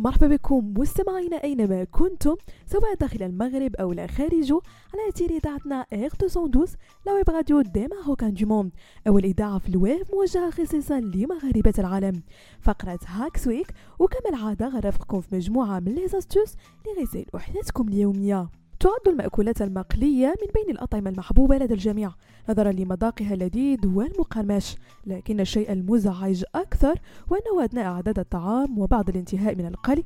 مرحبا بكم مستمعينا أينما كنتم سواء داخل المغرب أو لا خارجه على أثير إذاعتنا Air 212 la web radio des Marocains du monde. أول إذاعة في الويب موجهة خصيصا لمغاربة العالم. فقرة Hacks Week وكما العادة غنرافقكم في مجموعة من les astuces اللي غتسهل حياتكم اليومية. تعد المأكولات المقلية من بين الأطعمة المحبوبة لدى الجميع نظرا لمذاقها اللذيذ والمقرمش لكن الشيء المزعج أكثر هو أنه أثناء إعداد الطعام وبعد الانتهاء من القلي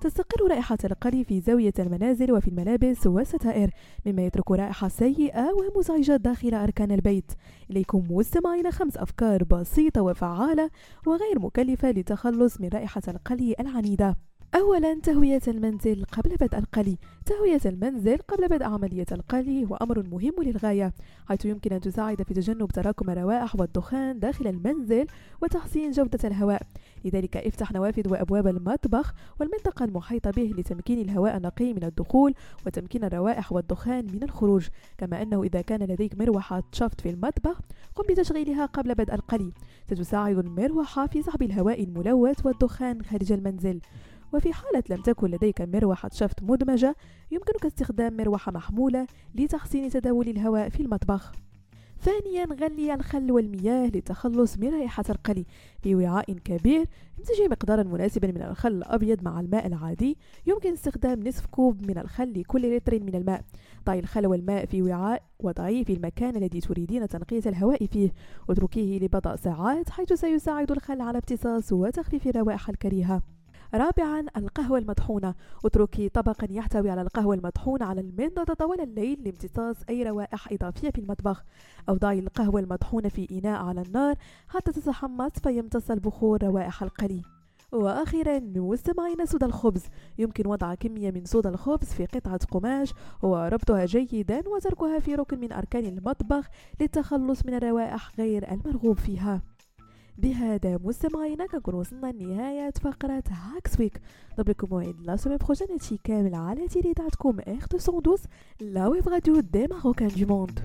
تستقر رائحة القلي في زاوية المنازل وفي الملابس والستائر مما يترك رائحة سيئة ومزعجة داخل أركان البيت. إليكم مستمعين خمس أفكار بسيطة وفعالة وغير مكلفة للتخلص من رائحة القلي العنيدة. أولا تهوية المنزل قبل بدء القلي. تهوية المنزل قبل بدء عملية القلي هو أمر مهم للغاية حيث يمكن أن تساعد في تجنب تراكم الروائح والدخان داخل المنزل وتحسين جودة الهواء. لذلك افتح نوافذ وأبواب المطبخ والمنطقة المحيطة به لتمكين الهواء النقي من الدخول وتمكين الروائح والدخان من الخروج. كما أنه إذا كان لديك مروحة شفط في المطبخ قم بتشغيلها قبل بدء القلي. ستساعد المروحة في سحب الهواء الملوث والدخان خارج المنزل. وفي حالة لم تكن لديك مروحة شفط مدمجة يمكنك استخدام مروحة محمولة لتحسين تداول الهواء في المطبخ. ثانيا غلي الخل والمياه للتخلص من رائحة القلي في وعاء كبير امزجي مقدارا مناسبا من الخل الأبيض مع الماء العادي. يمكن استخدام نصف كوب من الخل لكل لتر من الماء. ضعي الخل والماء في وعاء وضعيه في المكان الذي تريدين تنقية الهواء فيه. واتركيه لبضع ساعات حيث سيساعد الخل على امتصاص وتخفيف الروائح الكريهة. رابعا القهوة المطحونة. اتركي طبقا يحتوي على القهوة المطحونة على المنضدة طوال الليل لامتصاص أي روائح إضافية في المطبخ. أو ضعي القهوة المطحونة في إناء على النار حتى تتحمص فيمتص البخور روائح القلي. وأخيرا مستمعين صودا الخبز. يمكن وضع كمية من صودا الخبز في قطعة قماش وربطها جيدا وتركها في ركن من أركان المطبخ للتخلص من الروائح غير المرغوب فيها. بهذا مستمعينا كنكون وصلنا لنهاية فقرة Hacks Week نضرب لكم موعد la semaine prochaine هادشي كامل على أثير إذاعتكم Air 212 la web radio des Marocains du monde